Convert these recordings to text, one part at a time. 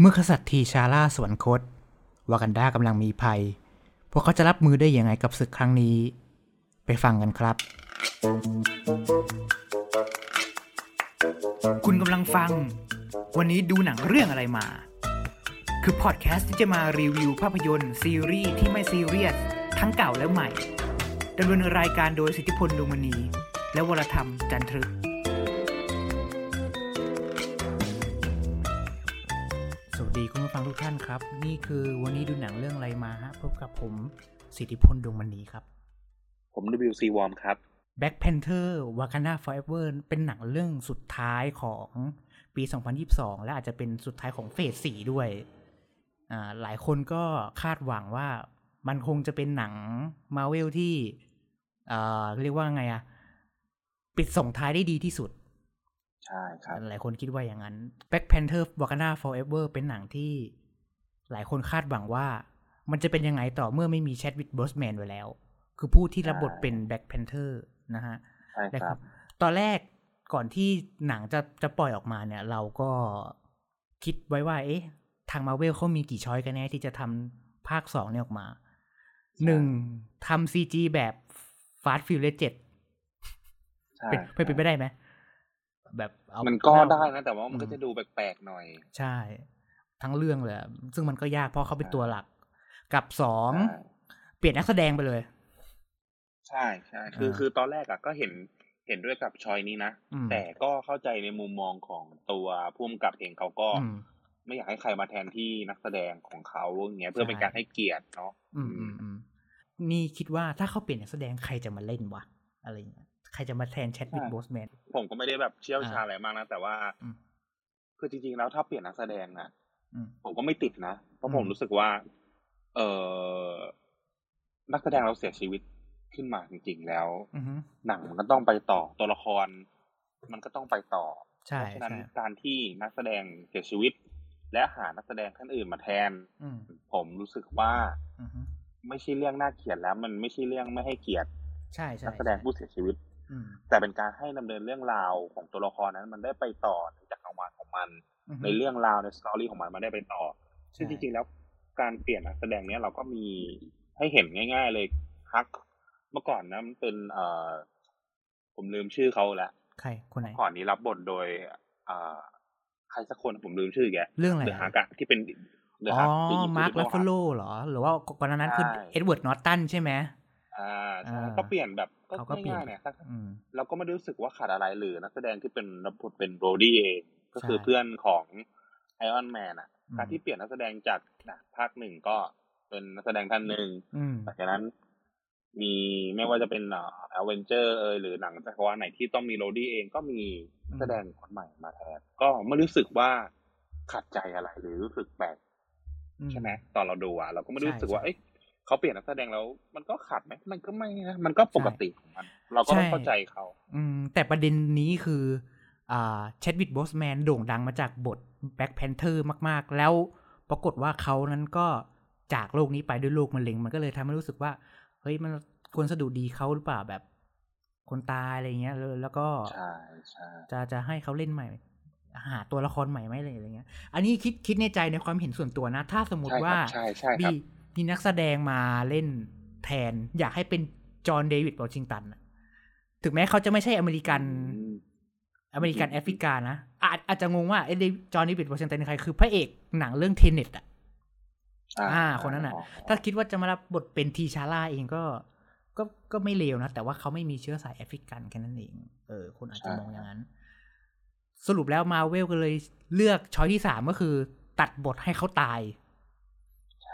เมื่อกษัตริย์ทีชาร่าสวรรคต วากันดากำลังมีภัย พวกเขาจะรับมือได้อยังไงกับศึกครั้งนี้ ไปฟังกันครับ คุณกำลังฟัง วันนี้ดูหนังเรื่องอะไรมา คือพอดแคสต์ที่จะมารีวิวภาพยนตร์ ซีรีส์ที่ไม่ซีเรียส ทั้งเก่าและใหม่ดำเนินรายการโดยสิทธิพลดวงมณี และวรธรรมจันทรึก ทุกท่านครับ นี่คือวันนี้ดูหนังเรื่องอะไรมาฮะพบกับผมสิทธิพลดวงมณีครับ ผม WC Warm ครับ Black Panther Wakanda Forever เป็นหนังเรื่องสุดท้ายของปี 2022 และอาจจะเป็นสุดท้ายของเฟส4ด้วยอ่าหลายคนก็คาดหวังว่ามันคงจะเป็นหนังมาเวลที่อ่าเรียกว่าไงอะปิดส่งท้ายได้ดีที่สุด ใช่ครับหลายคนคิดว่าอย่างนั้น Black Panther Wakanda Forever เป็นหนังที่หลายคนคาดหวังว่า มันจะเป็นยังไงต่อเมื่อไม่มี Chadwick Boseman ไว้แล้ว คือผู้ที่รับบทเป็น Black Panther นะฮะใช่ครับ ตอนแรกก่อนที่หนังจะจะปล่อยออกมาเนี่ย เราก็คิดไว้ว่า เอ๊ะ ทางมาเวลเขามีกี่ choice กันแน่ที่จะทำภาคสองเนี่ยออกมาหนึ่งทำ CG แบบ Fast f u r i o u s 7ใช่เป็นเป็นไปได้ไหม แบบเอามันก็เอาได้นะ แต่ว่ามันอืก็มจะดูแปลกๆหน่อย ใช่ ทั้งเรื่องเลยอะซึ่งมันก็ยากเพราะเขาเป็นตัวหลัก กับสองใช่เปลี่ยนนักแสดงไปเลย ใช่ใช่คืออ่าคือตอนแรกอะก็เห็นเห็นด้วยกับชอยนี้นะอืมแต่ก็เข้าใจในมุมมองของตัวผู้กำกับเองเขาก็อืมไม่อยากให้ใครมาแทนที่นักแสดงของเขาอย่างเงี้ยเพื่อเป็นใช่การให้เกียรติเนาะอืมอืมอืมนี่คิดว่าถ้าเขาเปลี่ยนนักแสดงใครจะมาเล่นวะอะไรอย่างเงี้ย ใครจะมาแทนแชดวิดโบสแมนผมก็ไม่ได้แบบเชี่ยวชาญอ่าอะไรมากนะ แต่ว่าอืมคือจริง ๆ แล้วถ้าเปลี่ยนนักแสดงอะอืมผมก็ไม่ติดนะ เพราะผมอืมรู้สึกว่า เออนักแสดงเราเสียชีวิตขึ้นมาจริง ๆ แล้วอือฮึหนังมันก็ต้องไปต่อตัวละคร มันก็ต้องไปต่อใช่เพราะฉะนั้นใช่การที่นักแสดงเสียชีวิต และหานักแสดงท่านอื่นมาแทนอืมผมรู้สึกว่าอือฮึไม่ใช่เรื่องน่าเกลียดแล้ว มันไม่ใช่เรื่องไม่ให้เกียรติใช่ใช่นักแสดงผู้เสียชีวิตอืม แต่เป็นการให้ดำเนินเรื่องราวของตัวละครนั้น มันได้ไปต่อในจักรวาลของมันอือฮึในเรื่องราวในสตอรี่ของมันมันได้ไปต่อ ซึ่งใช่จริงๆแล้วการเปลี่ยนนักแสดงเนี้ยเราก็มีให้เห็นง่าย ๆ เลยฮัก เมื่อก่อนนะมันเป็นเอ่อผมลืมชื่อเขาแล้วใครคนไหนก่อนนี้รับบทโดยเอ่อใครสักคนผมลืมชื่อแกเรื่องอะไรเดอะฮักอะที่เป็นเดอะอ๋ฮัอกผู้หญิงมาร์คที่ลัเป็ฟนเฟโลเหรอ หรือว่าก่อนหน้านั้นคือใช่เอ็ดเวิร์ดนอตตันใช่ไหม อ่าใช่อ่าก็เปลี่ยนแบบก็เขาก็เปลี่ยนง่ายๆเนี่ยสักอืมเราก็ไม่ได้รู้สึกว่าขาดอะไรหรือนักแสดงที่เป็นรับบทเป็นโรดี้เองก็คือใช่เพื่อนของไอออนแมนอะอืมการที่เปลี่ยนนักแสดงจากนะภาคหนึ่งก็เป็นนักแสดงท่านหนึ่งอืมหลังจากนั้น มีไม่ว่าจะเป็นเอ่อเวนเจอร์เอยหรือหนังจักรวาลไหนที่ต้องมี Rhodey เองก็มีนักแสดงคนใหม่มาแทนก็ไม่รู้สึกว่าขัดใจอะไรหรือรู้สึกแปลกอืมใช่ไหมตอนเราดูอะเราก็ไม่ได้รู้สึกว่าใช่เอ้ย เขาเปลี่ยนนักแสดงแล้ว มันก็ขัดไหมมันก็ไม่นะมันก็ปกติของมัน เราก็ต้องใช่เข้าใจเขา อืม แต่ประเด็นนี้คืออ่า Chadwick Boseman โด่งดังมาจากบทแบ็ c แพนเทอร์มาก ๆ แล้วปรากฏว่าเขานั้นก็จากโลกนี้ไปด้วยโรคมะเร็ง มันก็เลยทำให้รู้สึกว่า เฮ้ยมันควรสะดุดีเขาหรือเปล่าแบบ คนตายอะไรเงี้ยแล้วแล้วก็ใช่ใช่จะจะให้เขาเล่นใหม่ หาตัวละครใหม่ไหมอะไรอย่างเงี้ย อันนี้คิดคิดในใจในความเห็นส่วนตัวนะ ถ้าสมมติใช่คว่ารับใช่ใช่ค มีรับมีนักแสดงมาเล่นแทน อยากให้เป็นจอห์นเดวิดวอชิงตันน่ะถึงแม้เขาจะไม่ใช่อเมริกันอืมอเมริกันแอฟริกานะ อาจอาจจะงงว่าไอ้เดวิดจอห์นเดวิดวอชิงตันเป็นใครคือพระเอกหนังเรื่องเทเน็ตอะอ่า คนนั้นน่ะ ถ้าคิดว่าจะมารับบทเป็นทีชาร่าเองก็ก็ก็ไม่เลวนะ แต่ว่าเขาไม่มีเชื้อสายแอฟริกันแค่นั้นเอง เออ คนอาจจะมองอย่างนั้น สรุปแล้วมาเวลก็เลยเลือกช้อยที่สามก็คือ ตัดบทให้เขาตายใ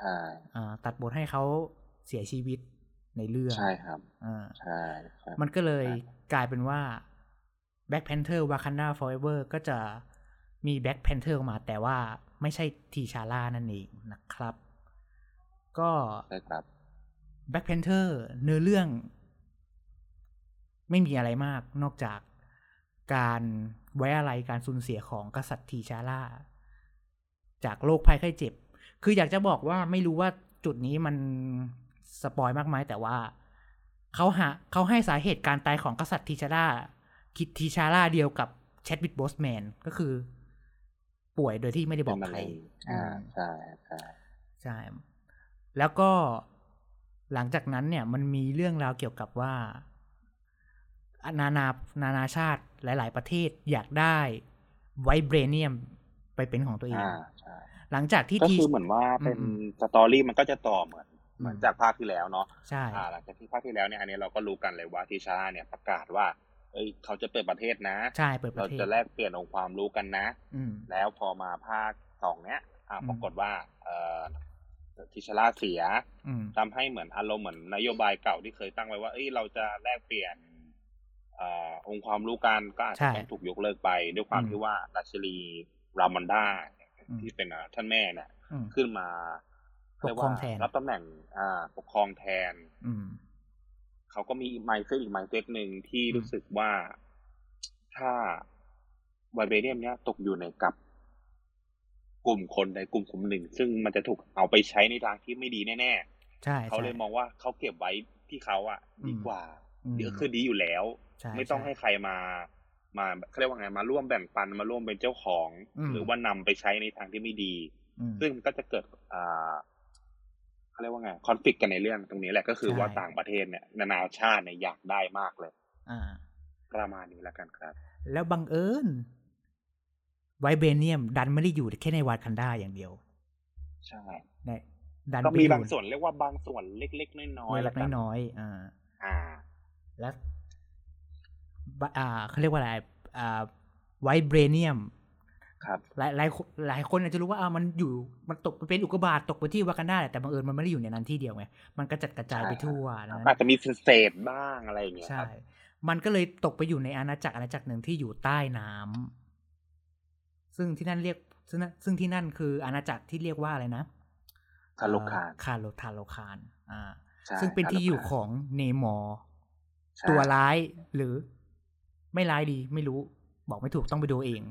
ช่อ่าตัดบทให้เขาเสียชีวิตในเรื่อง ใช่ครับอ่าใช่ใช่มันก็เลยใช่กลายเป็นว่า Black Panther Wakanda Forever ก็จะมี Black Panther ออกมาแต่ว่าไม่ใช่ทีชาร่านั่นเองนะครับ ก็ใช่ครับ Black Panther เนื้อเรื่อง ไม่มีอะไรมากนอกจากการไว้อะไรการสูญเสียของกษัตริย์ทีชาร่า จากโรคภัยไข้เจ็บ คืออยากจะบอกว่าไม่รู้ว่าจุดนี้มันสปอยมากไหมแต่ว่าเขาหาเขาให้สาเหตุการตายของกษัตริย์ทีชาร่าคิดทีชาร่าเดียวกับแชดวิดบอสแมนก็คือ ป่วยโดยที่ไม่ได้บเป็อนกมะใครเร็งอ่าใช่ใช่ใช่ แล้วก็หลังจากนั้นเนี่ยมันมีเรื่องราวเกี่ยวกับว่า นานานานาชาติหลาย ๆ ประเทศอยากได้ไวเบรเนียมไปเป็นของตัวเองอ่าใช่ หลังจากที่ก็ทีคือเหมือนว่าเป็นอืมสตอรี่มันก็จะต่อเหมือนอืมเหมือนจากภาคที่แล้วเนาะใช่อ่าหลังจากที่ภาคที่แล้วเนี่ยอันนี้เราก็รู้กันเลยว่าทิชาเนี่ยประกาศว่าเอ้ยเขาจะเปิดประเทศนะใช่เปิดปเราระเทศจะแลกเปลี่ยนองค์ความรู้กันนะอืมแล้วพอมาภาคสองเนี้ยอ่าอืมปรากฏว่า เอ่อทิชราเสียอืมทำให้เหมือนอารมณ์เหมือนนโยบายเก่าที่เคยตั้งไว้ว่าเอ้ยเราจะแลกเปลี่ยนเอ่อองค์ความรู้กันก็อาจใช่จะต้องถูกยกเลิกไป ด้วยความอืมที่ว่าราชินีรามันดาอืม ที่เป็นอ่าท่านแม่เนี่ยอืมขึ้นมาปกครองแทนเรียกว่ารับตำแหน่ง อ่า ปกครองแทน อืมเขาก็มีไมเซ็ตอีกไมเซ็ตหนึ่งที่อืมรู้สึกว่าถ้าไวเบเนียมเนี้ยตกอยู่ในกับกลุ่มคนใดกลุ่มกลุ่มหนึ่ง ซึ่งมันจะถูกเอาไปใช้ในทางที่ไม่ดีแน่ใช่ๆเขาเลยมองว่าเขาเก็บไว้ที่เขาอะ ดีกว่าอืมเดี๋ยวคือดีอยู่แล้วใช่ไม่ต้องช่ให้ใครมา มาเขาเรียกว่าไงมาร่วมแบ่งปันมาร่วมเป็นเจ้าของอืมหรือว่านำไปใช้ในทางที่ไม่ดีอืมซึ่งมันก็จะเกิดอ่าเขาเรียกว่าไงคอนฟ lict กันในเรื่องตรงนี้แหละก็คือใช่ว่าต่างประเทศเนี่ยนานาชาติเนี่ยอยากได้มากเลย อ่า ประมาณนี้แล้วกันครับ แล้วบังเอิญไวเบเนียม ดันไม่ได้อยู่แค่ในวาคันดาอย่างเดียว ใช่ในดันก็ไปมีอยู่บางส่วนเรียกว่าบางส่วนเล็กๆน้อยๆเล็แล้กวกันๆน้อยๆอ่า อ่า และบะอ่า เขาเรียกว่าอะไรอ่า Vibranium ครับหลายหลายคนหลายคนอาจจะรู้ว่าอ่ามันอยู่มันตกมันเป็นอุกกาบาตตกไปที่วากันดาแหละแต่บังเอิญมันไม่ได้อยู่ในนั้นที่เดียวไงมันกระจัดกระจายไปทั่วดังนั้นอาจจะมีเศษๆบ้างอะไรอย่างเงี้ยคใช่ครับมันก็เลยตกไปอยู่ในอาณาจักรอาณาจักรหนึ่งที่อยู่ใต้น้ำซึ่งที่นั่นเรียกซึ่งนั่นซึ่งที่นั่นคืออาณาจักรที่เรียกว่าอะไรนะทาโลคานเอ่อคาโลทาโลคานอ่าใช่ซึ่งเป็นที่อยู่ทาโลคานของเนมอร์ใช่ตัวร้ายหรือ ไม่ร้ายดีไม่รู้ บอกไม่ถูกต้องไปดูเอง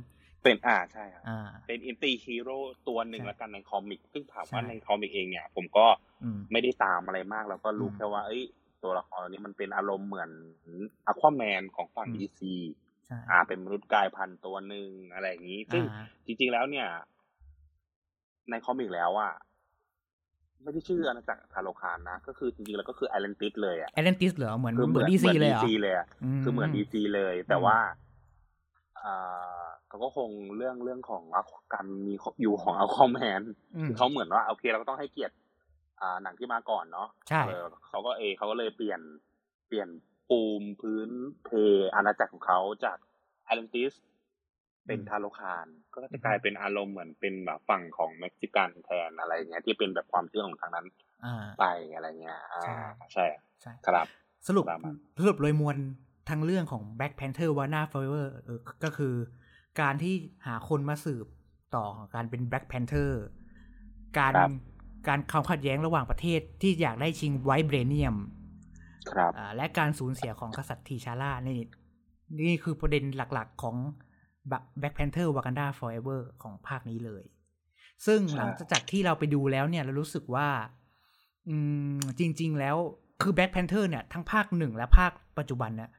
เป็นอ่าใช่ครับอ่าเป็น anti-hero ตัวหนึ่งใช่แล้วกันใน comic ซึ่งถามว่าใช่ใน comic เองเนี่ย ผมก็อืมไม่ได้ตามอะไรมาก แล้วก็รู้อืมแค่ว่าเอ้ย ตัวละครนี้มันเป็นอารมณ์เหมือนอควาแมนของฝั่งอืม DC ใช่อ่า เป็นมนุษย์กลายพันธุ์ตัวหนึ่งอะไรอย่างนี้ ซึ่งอ่าจริง ๆแล้วเนี่ย ใน comic แล้วอะ ไม่ได้ชื่ออาณาจักรทาโลคานนะ ก็คือจริงๆแล้วก็คือแอตแลนติสเลยอะแอตแลนติสเหรอเหมือนคือเหมือน DC เลยเหรอ DC เลยอะคือเหมือนดีซีเลย แต่ว่าอ่าเขาก็คงเรื่องเรื่องของการมีอยู่ของอัลคอมแมนอืมคือเขาเหมือนว่าโอเคเราก็ต้องให้เกียรติอ่าหนังที่มาก่อนเนาะใช่เออเขาก็เอเขาก็เลยเปลี่ยนเปลี่ยนปูมพื้นเพอาณาจักรของเขาจากแอตแลนติส เป็นทาโลคานก็จะกลายเป็นอารมณ์เหมือนเป็นแบบฝั่งของเม็กซิกันแทนอะไรอย่างเงี้ยที่เป็นแบบความเชื่อของทางนั้นอ่าไปอะไรเงี้ยอ่าใช่ใช่ใช่ครับ สรุปประมาณสรุปโดยมวลทั้งเรื่องของ Black Panther w a n a Forever เออก็คือการที่หาคนมาสืบต่อของการเป็น Black Panther การครับการความขัดแย้งระหว่างประเทศที่อยากได้ชิงไวท์เบรเนียม ครับอ่าและการสูญเสียของกษัตริย์ทีชาร่านี่ นี่คือประเด็นหลักๆของ Black Panther Wakanda Forever ของภาคนี้เลย ซึ่งใช่หลังจากที่เราไปดูแล้วเนี่ย เรารู้สึกว่า อืม จริง ๆ แล้วคือ Black Panther เนี่ยทั้งภาคหนึ่งและภาคปัจจุบันเนี่ย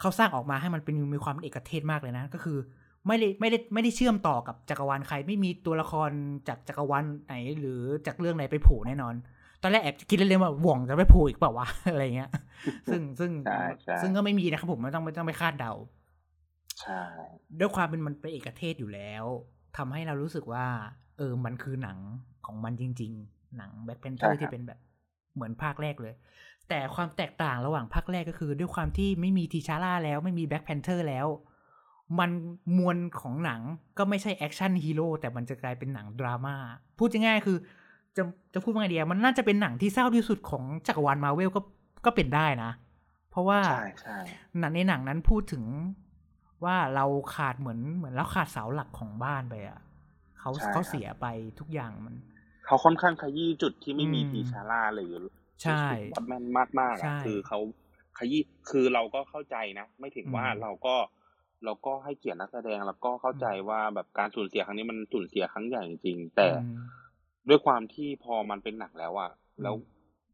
เขาสร้างออกมาให้มันเป็นมีความเป็นเอกเทศมากเลยนะ ก็คือไม่ได้ไม่ได้ไม่ได้เชื่อมต่อกับจักรวาลใคร ไม่มีตัวละครจากจักรวาลไหน หรือจากเรื่องไหนไปโผล่แน่นอน ตอนแรกแอบคิดเล่นๆว่าหว่องจะไปโผล่อีกเปล่าวะอะไรเงี้ย ซึ่งซึ่งใช่ใช่ซึ่งก็ไม่มีนะครับผมไม่ต้องไม่ต้องไปคาดเดา ใช่ ด้วยความเป็นมันเป็นเอกเทศอยู่แล้วทำให้เรารู้สึกว่า เออมันคือหนังของมันจริง ๆ หนัง Black Panther ที่เป็นแบบเหมือนภาคแรกเลย แต่ความแตกต่างระหว่างภาคแรกก็คือ ด้วยความที่ไม่มีทีชาลาแล้วไม่มี Black Panther แล้ว มันมวลของหนังก็ไม่ใช่ action hero แต่มันจะกลายเป็นหนังดราม่าพูดง่ายๆคือ จะจะพูดว่าไงดีอะมันน่าจะเป็นหนังที่เศร้าที่สุดของจักรวาลมาเวลก็ก็เป็นได้นะ เพราะว่าใช่ใช่หนังในหนังนั้นพูดถึง ว่าเราขาดเหมือนเหมือนเราขาดเสาหลักของบ้านไปอะเขาเขาเสียไปทุกอย่างมัน เขาค่อนข้างขยี้จุดที่ไม่มีอืมทีชาร่าหรือใช่วัดแมนมากมากๆใช่อะคือเขาขยี้คือเราก็เข้าใจนะไม่ถึงว่าอืมเราก็เราก็ให้เกียรตินักแสดงแล้วก็เข้าใจว่าแบบการสูญเสียครั้งนี้มันสูญเสียครั้งใหญ่จริงๆแต่อืมด้วยความที่พอมันเป็นหนังแล้วอะอืมแล้ว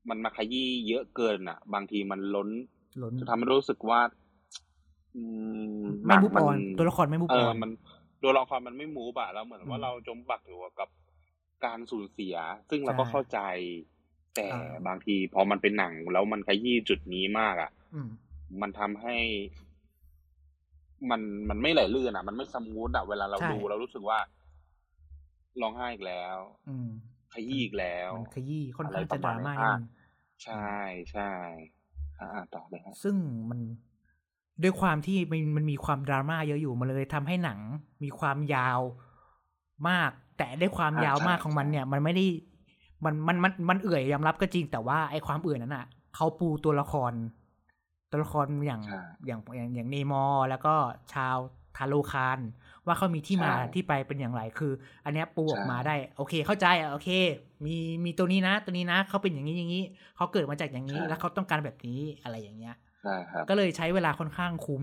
มันมาขยี้เยอะเกินอะบางทีมันล้นล้นจะทำให้รู้สึกว่าอืม ไม่หนังมุกออนนตัวละครไม่มุกเออออนมันตัวละครมันไม่มูฟอะแล้วเหมือนว่าเราจมปักอยู่กับการสูญเสีย ซึ่งเราก็เข้าใจ แต่บางทีพอมันเป็นหนังแล้วมันขยี้จุดนี้มากอะมันทำให้ มันมันไม่ไหลลื่นอะมันไม่สมูทอะเวลาเราดูเรารู้สึกว่าร้องไห้อีกแล้ว อืมขยี้อีกแล้วขยี้ค่อนข้างจะดราม่านิดนึงใช่ใช่อ่าต่อเลยครับซึ่งมัน ด้วยความที่มันมันมีความดราม่าเยอะอยู่มันเลยทำให้หนังมีความยาวมาก แต่ได้ความยาวมากของมันเนี่ย มันไม่ได้มันมันมันมันเอื่อยยอมรับก็จริงแต่ว่าไอ้ความเอื่อยนั้นอะเขาปูตัวละคร ตัวละครอย่างอย่างอย่างอย่างเนมอแล้วก็ชาวทาโลคานว่าเขามีที่มาที่ไปเป็นอย่างไรคือ อันนี้ปูออกมาได้ โอเค เข้าใจอะโอเค มีมีตัวนี้นะ ตัวนี้นะเขาเป็นอย่างนี้อย่างนี้เขาเกิดมาจากอย่างนี้แล้วเขาต้องการแบบนี้อะไรอย่างเงี้ย ก็เลยใช้เวลาค่อนข้างคุ้ม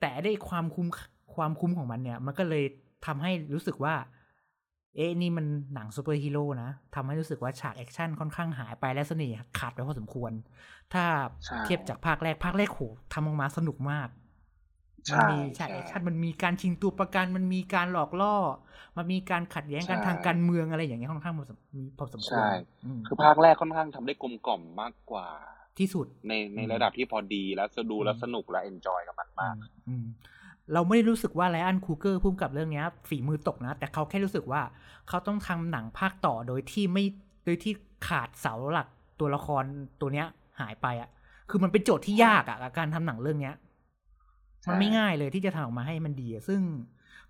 แต่ได้ความคุ้มความคุ้มของมันเนี่ย มันก็เลยทำให้รู้สึกว่า เอ๊ะนี่มันหนังซูเปอร์ฮีโร่นะทำให้รู้สึกว่าฉาก action ค่อนข้างหายไปและเสน่ห์ขาดไปพอสมควร ถ้าเทียบจากภาคแรกภาคแรกโหทำออกมาสนุกมากมันมีฉาก action มันมีการชิงตัวประกัน มันมีการหลอกล่อ มันมีการขัดแย้งกันทางการเมืองอะไรอย่างเงี้ยค่อนข้างมีพอสมควรใช่คือภาคแรกค่อนข้างทำได้กลมกล่อมมากกว่า ที่สุดในในระดับที่พอดีแล้วจะดูแล้วสนุกและ enjoy กับมันมากเราไม่ได้รู้สึกว่า Ryan Coogler กำกับเรื่องนี้ฝีมือตกนะ แต่เขาแค่รู้สึกว่า เขาต้องทำหนังภาคต่อโดยที่ไม่โดยที่ขาดเสาหลักตัวละครตัวเนี้ย หายไปอะ คือมันเป็นโจทย์ที่ยากอะการทำหนังเรื่องเนี้ย มันไม่ง่ายเลยที่จะทำออกมาให้มันดีซึ่ง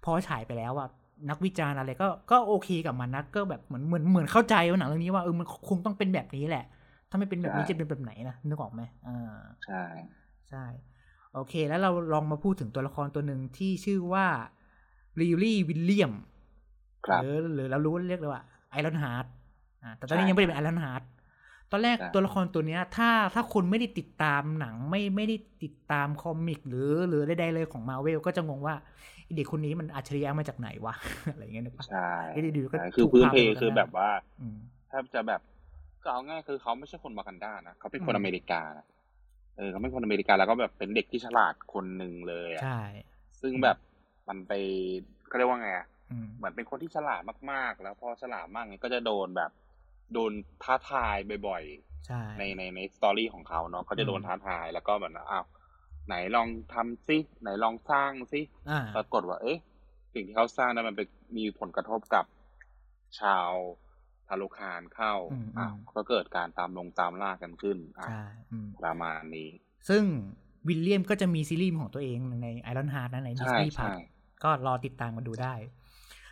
พอฉายไปแล้วอะนักวิจารณ์อะไรก็ก็โอเคกับมันนะก็แบบเหมือนเหมือนเหมือนเข้าใจว่าหนังเรื่องนี้ว่าเออมันคงต้องเป็นแบบนี้แหละถ้าไม่เป็นแบบนี้จะเป็นแบบไหนนะนึกออกไหมอ่าใช่ใช่โอเค แล้วเราลองมาพูดถึงตัวละครตัวหนึ่งที่ชื่อว่าRiri Williams หรือหรือเรารู้เรียกเลยว่า Ironheart อ่าแต่ตอนนี้ยังไม่ได้เป็น Ironheart ตอนแรกตัวละครตัวเนี้ย ถ้าถ้าคนไม่ได้ติดตามหนังไม่ไม่ได้ติดตาม comic หรือหรือใดๆเลยของมาเวลก็จะงงว่าเด็กคนนี้มันอัจฉริยะมาจากไหนวะอะไรเงี้ยนึกปะใช่ดีก็คือพื้นเพคือแบบว่าแทบจะแบบ ก็เอาง่ายคือเขาไม่ใช่คนวากันด้านะเขาเป็นคนอเมริกาเออเขาเป็นคนอเมริกาแล้วก็แบบเป็นเด็กที่ฉลาดคนหนึ่งเลยอะใช่ ซึ่งแบบมันไปเขาเรียกว่าไงอะเหมือนเป็นคนที่ฉลาดมากๆ แล้วพอฉลาดมากเนี่ยก็จะโดนแบบ โดนท้าทายบ่อยๆในในในสตอรี่ของเขาเนาะเขาจะโดนท้าทายแล้วก็แบบอ้าวไหนลองทำซิไหนลองสร้างซิปรากฏว่า เอ๊ะ สิ่งที่เขาสร้างนั้นมันไปมีผลกระทบกับชาว ทารุคารเข้าอ้าวก็เกิดการตามลงตามล่ากันขึ้นอ่าประมาณนี้ ซึ่ง Williams ก็จะมีซีรีส์ของตัวเองใน Ironheart นะใน Disney Plus ก็รอติดตามมาดูได้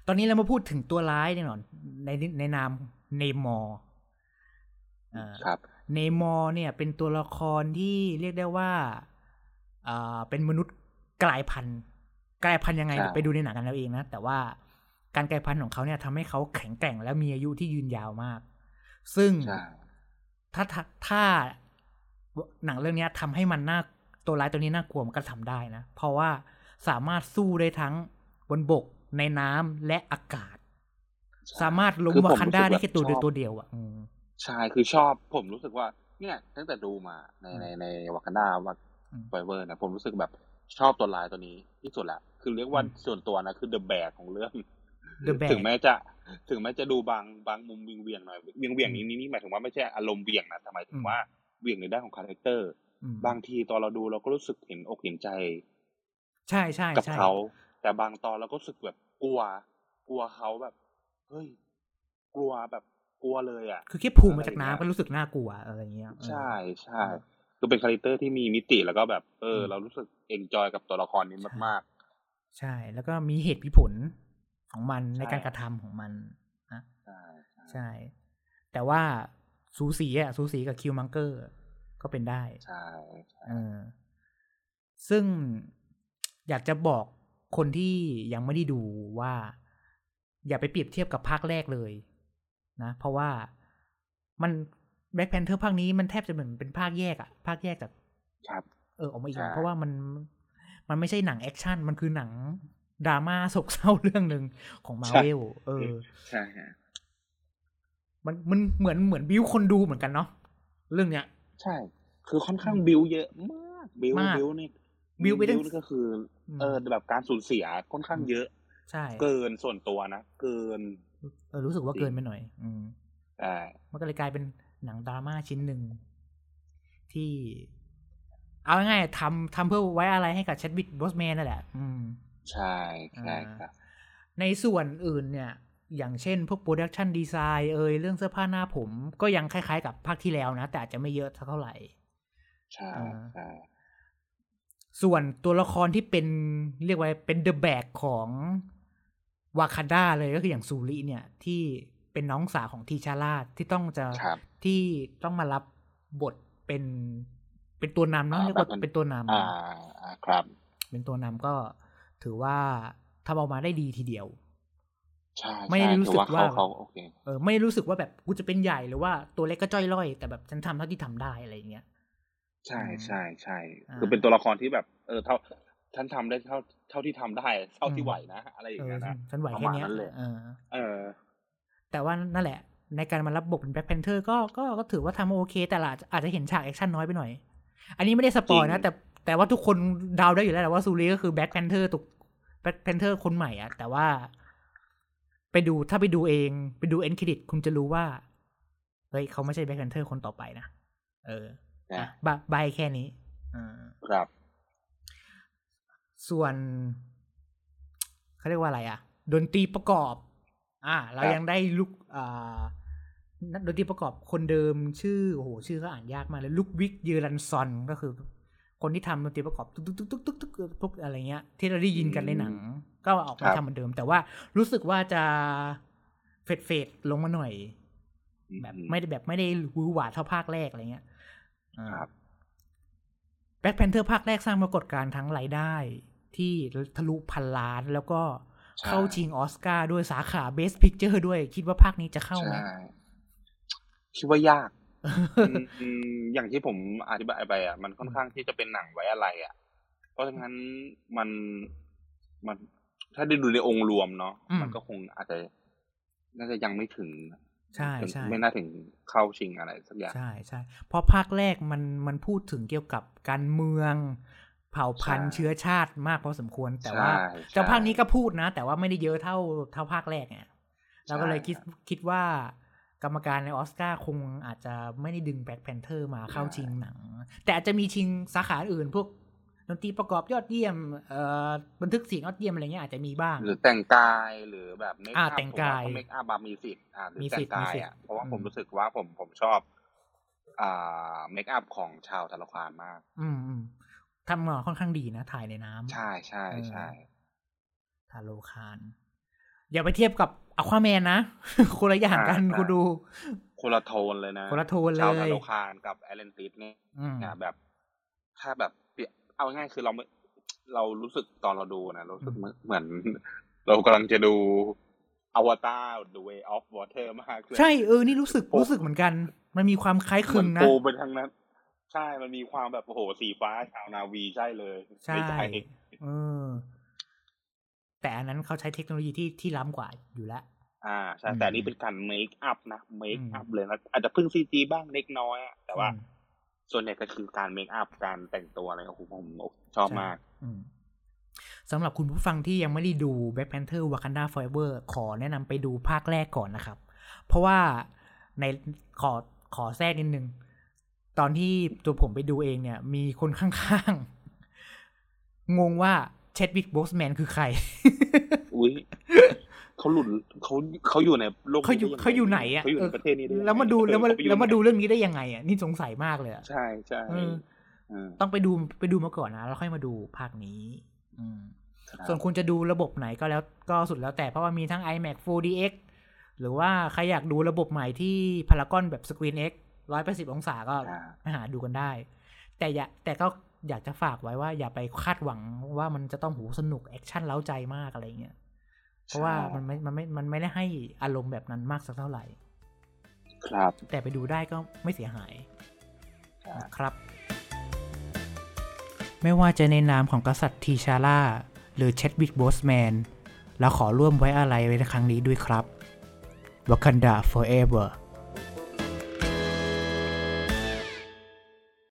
ตอนนี้เรามาพูดถึงตัวร้ายแน่นอน ในในนามเนมอร์ครับเนมอร์เนี่ย เป็นตัวละครที่เรียกได้ว่าอ่าเป็นมนุษย์กลายพันธุ์กลายพันธุ์ยังไง ไปดูในหนังกันแล้วเองนะ แต่ว่า การกลายพันธุ์ของเขาเนี่ยทำให้เขาแข็งแกร่งและมีอายุที่ยืนยาวมาก ซึ่งถ้าถ้าหนังเรื่องนี้ทำให้มันน่าตัวร้ายตัวนี้น่ากลัวมันก็ทำได้นะ เพราะว่าสามารถสู้ได้ทั้งบนบกในน้ำและอากาศ สามารถล้มวาคันด้าได้แค่ตัวเดียวตัวเดียวอะใช่คือชอบผมรู้สึกว่า เนี่ยตั้งแต่ดูมาในในใน Wakanda Forever นะผมรู้สึกแบบชอบตัวร้ายตัวนี้ที่สุดละคือเรียกว่าส่วนตัวนะคือ the แบกของเรื่อง ถึงแม้จะถึงแม้จะดูบางบางมุมวีนเหวี่ยงหน่อยวีนเหวี่ยงนี้นี่หมายถึงว่าไม่ใช่อารมณ์เหวี่ยงนะแต่หมายถึงว่าเหวี่ยงในด้านของ character บางทีตอนเราดูเราก็รู้สึกเห็นอกเห็นใจ ใช่ใช่กับเขา แต่บางตอนเราก็รู้สึกแบบกลัว กลัวเขาแบบเฮ้ยกลัวแบบกลัวเลยอะ คือแค่โผล่มาจากน้ำก็รู้สึกน่ากลัวอะไรเงี้ย ใช่ใช่คือเป็น character ที่มีมิติแล้วก็แบบ เออ เรารู้สึก enjoy กับตัวละครนี้มากๆ ใช่แล้วก็มีเหตุผล ของมันในการกระทำของมันนะใช่ใช่ แต่ว่าสูสีอะสูสีกับ Killmonger ก็เป็นได้ใช่เออซึ่งอยากจะบอกคนที่ยังไม่ได้ดูว่า อย่าไปเปรียบเทียบกับภาคแรกเลยนะ เพราะว่ามัน Black Panther ภาคนี้มันแทบจะเหมือนเป็นภาคแยกอะภาคแยกจากครับ เออออกมาอีกเพราะว่ามันมันไม่ใช่หนัง action มันคือหนัง ดราม่าโศกเศร้าเรื่องหนึ่งของมาเวลเออ ใช่ฮะมันมันเหมือนเหมือนบิวคนดูเหมือนกันเนาะเรื่องเนี้ย ใช่ คือค่อนข้างบิวเยอะมากบิวบิวนี่บิวไปนี่ก็คือ เออแบบการสูญเสียค่อนข้างเยอะ ใช่ เกินส่วนตัวนะเกิน เออรู้สึกว่าเกินไปหน่อย อืมใช่มันก็เลยกลายเป็นหนังดราม่าชิ้นหนึ่งที่ เอาง่ายๆทำทำเพื่อไว้อาลัยให้กับ Chadwick Boseman นั่นแหละ อืม ใช่ใช่ครับ ในส่วนอื่นเนี่ย อย่างเช่นพวก production design เอยเรื่องเสื้อผ้าหน้าผม ก็ยังคล้ายๆกับภาคที่แล้วนะ แต่อาจจะไม่เยอะเท่าไหร่ ใช่อ่าใช่ส่วนตัวละครที่เป็นเรียกว่าเป็นเดอะแบกของวาคันดาเลยก็คืออย่างซูริเนี่ย ที่เป็นน้องสาวของทีชาร่าที่ต้องจะครับที่ต้องมารับบทเป็นเป็นตัวนำเนาะอ่าเรียกว่าแบบเป็นเป็นตัวนำอ่าอ่าครับ เป็นตัวนำก็ ถือว่าทำออกมาได้ดีทีเดียวใช่ไม่ได้ใช่รู้สึกถือว่าเขาเขาโอเคเออไม่ได้รู้สึกว่าแบบกูจะเป็นใหญ่หรือว่าตัวเล็กก็จ้อยล่อย แต่แบบฉันทำเท่าที่ทำได้อะไรอย่างเงี้ย ใช่ใช่ใช่อ่าคือเป็นตัวละครที่แบบ เออเท่าฉันทำได้เท่าเท่าที่ทำได้ เท่าที่ไหวนะ อะไรอย่าเองอเงี้ยฉันะนฉันไหวแค่เนี้ยประมาณนั้นเลยเออเออ แต่ว่านั่นแหละ ในการมารับบทเป็น Black Panther ก็ก็ก็ถือว่าทำโอเค แต่แหละอาจจะเห็นฉากแอคชั่นน้อยไปหน่อย อันนี้ไม่ได้ spoil นะจริงแต่แต่ว่าทุกคนเดาได้อยู่แล้วแหละว่า Shuri ก็คือ Black Panther ถูกแบ็คแพนเทอร์คนใหม่อะแต่ว่า ไปดูถ้าไปดูเอง ไปดู end credit คุณจะรู้ว่า เฮ้ยเขาไม่ใช่ Black Panther คนต่อไปนะ เออนะอะบะบายแค่นี้อ่าครับ ส่วนเขาเรียกว่าอะไรอะดนตรีประกอบ อ่า เราครับยังได้ลุกอ่านักดนตรีประกอบคนเดิมชื่อโอ้โหชื่อก็อ่านยากมากเลยลุกวิกเยอรันซอนก็คือ คนที่ทำดนตรีประกอบตุ๊กตุ๊กตุ๊กตุ๊กตุ๊กตุ๊กพวกอะไรเงี้ย ที่เราได้ยินกันในหนัง ก็ออกมาทำเหมือนเดิม แต่ว่ารู้สึกว่าจะfade fade ลงมาหน่อย แบบอืมไม่ได้แบบไม่ได้หวือหวาเท่าภาคแรกอะไรเงี้ยอ่าครับ Black Panther ภาคแรกสร้างปรากฏการณ์ทั้งรายได้ ที่ทะลุพันล้านแล้วก็ใช่เข้าชิงออสการ์ด้วยสาขา Best Picture ด้วย คิดว่าภาคนี้จะเข้าไหมใช่คิดว่ายาก อืมอืมอย่างที่ผมอธิบายไปอะมันค่อนข้างที่จะเป็นหนังไว้อาลัย อะ เพราะฉะนั้นมันมันถ้าได้ดูในองค์รวมเนาะอืมมันก็คงอาจจะน่าจะยังไม่ถึงใช่ถึงใช่ไม่น่าถึงเข้าชิงอะไรสักอย่างใช่ใช่เพราะภาคแรกมันมันพูดถึงเกี่ยวกับการเมือง เผ่าพันธุ์ใช่เชื้อชาติมากพอสมควร แต่ว่าใช่แต่ภาคใช่นี้ก็พูดนะ แต่ว่าไม่ได้เยอะเท่าเท่าภาคแรกไงเราก็เลยคิดใช่คิดว่า กรรมการในออสการ์คงอาจจะไม่ได้ดึง Black Panther มาเข้าชิงหนัง แต่อาจจะมีชิงสาขาอื่นพวกดนตรีประกอบยอดเยี่ยมเอ่อบันทึกเสียงยอดเยี่ยมอะไรเงี้ยอาจจะมีบ้าง หรือแต่งกายหรือแบบ make อ่า up แต่งกาย makeup มีสิทธิ์อ่าหรือมีสิทธิ์แต่งกายมีสิทธิ์อะเพราะว่าอืมผมรู้สึกว่าผมผมชอบอ่า makeup ของชาวทาโลคานมากอืมอืมทำมาค่อนข้างดีนะถ่ายในน้ำใช่ใช่เออใช่ทาโลคาน อย่าไปเทียบกับอควาแมนนะคนละอย่างกันคุณดู คนละโทนเลยนะคนละโทนเลยชาวธนาคารกับแอลเลนติสเนี่ยอืมแบบ ถ้าแบบเปรียบเอาง่ายๆคือเราไม่เรารู้สึกตอนเราดูนะรู้สึกเหมือนเหมือน เรากำลังจะดูอวตาร The Way of Water มากเลยใช่เออนี่รู้สึกรู้สึกเหมือนกัน มันมีความคล้ายคลึงเหมือนนะปูไปทางนั้น ใช่มันมีความแบบโอ้โหสีฟ้าชาวนาวีใช่เลยใช่นจเออ แต่อันนั้นเขาใช้เทคโนโลยีที่ที่ล้ำกว่าอยู่แล้ว อ่าใช่อืมแต่อันนี่เป็นการเมคอัพนะเมคอือัพมเลยนะอาจจะพึ่งซีจีบ้างเล็กน้อยอะแต่ว่าอืมส่วนใหญ่ก็คือการเมคอัพการแต่งตัวอะไรโอ้โหผมชอบมากอืมสำหรับคุณผู้ฟังที่ยังไม่ได้ดู Black Panther Wakanda Forever ขอแนะนำไปดูภาคแรกก่อนนะครับ เพราะว่าในขอขอแทรกนิดนึง ตอนที่ตัวผมไปดูเองเนี่ย มีคนข้างๆ งงว่า เชดวิกโบสแมนคือใคร อุ้ยเขาหลุดเขาเขาอยู่ในโลกเขาอยู่นี้ได้งงเขาอยู่ไหนอะเขาอยู่ในเออประเทศนี้ได้ยังไงแล้วมาดูเออแล้วมาเขไปอยู่แล้วมาไหนดูเรื่องนี้ได้ยังไงอะนี่สงสัยมากเลยอะใช่ใช่เออเออต้องไปดูไปดูมาก่อนนะแล้วค่อยมาดูภาคนี้ อืมครับส่วนคุณจะดูระบบไหนก็แล้วก็สุดแล้วแต่เพราะว่ามีทั้ง iMac 4DX หรือว่าใครอยากดูระบบใหม่ที่พารากอนแบบ Screen X 180องศาก็อ่าไปหาดูกันได้ แต่อย่าแต่ก็ อยากจะฝากไว้ว่าอย่าไปคาดหวังว่ามันจะต้องหูสนุกแอคชั่นเร้าใจมากอะไรเงี้ยเพราะว่ามันไม่มันไม่มันไม่ได้ให้อารมณ์แบบนั้นมากสักเท่าไหร่ ครับ แต่ไปดูได้ก็ไม่เสียหายครับนะครับไม่ว่าจะในนามของกษัตริย์ T'Challa หรือ Chadwick Boseman เราขอร่วมไว้อาลัยไว้ในครั้งนี้ด้วยครับ Wakanda Forever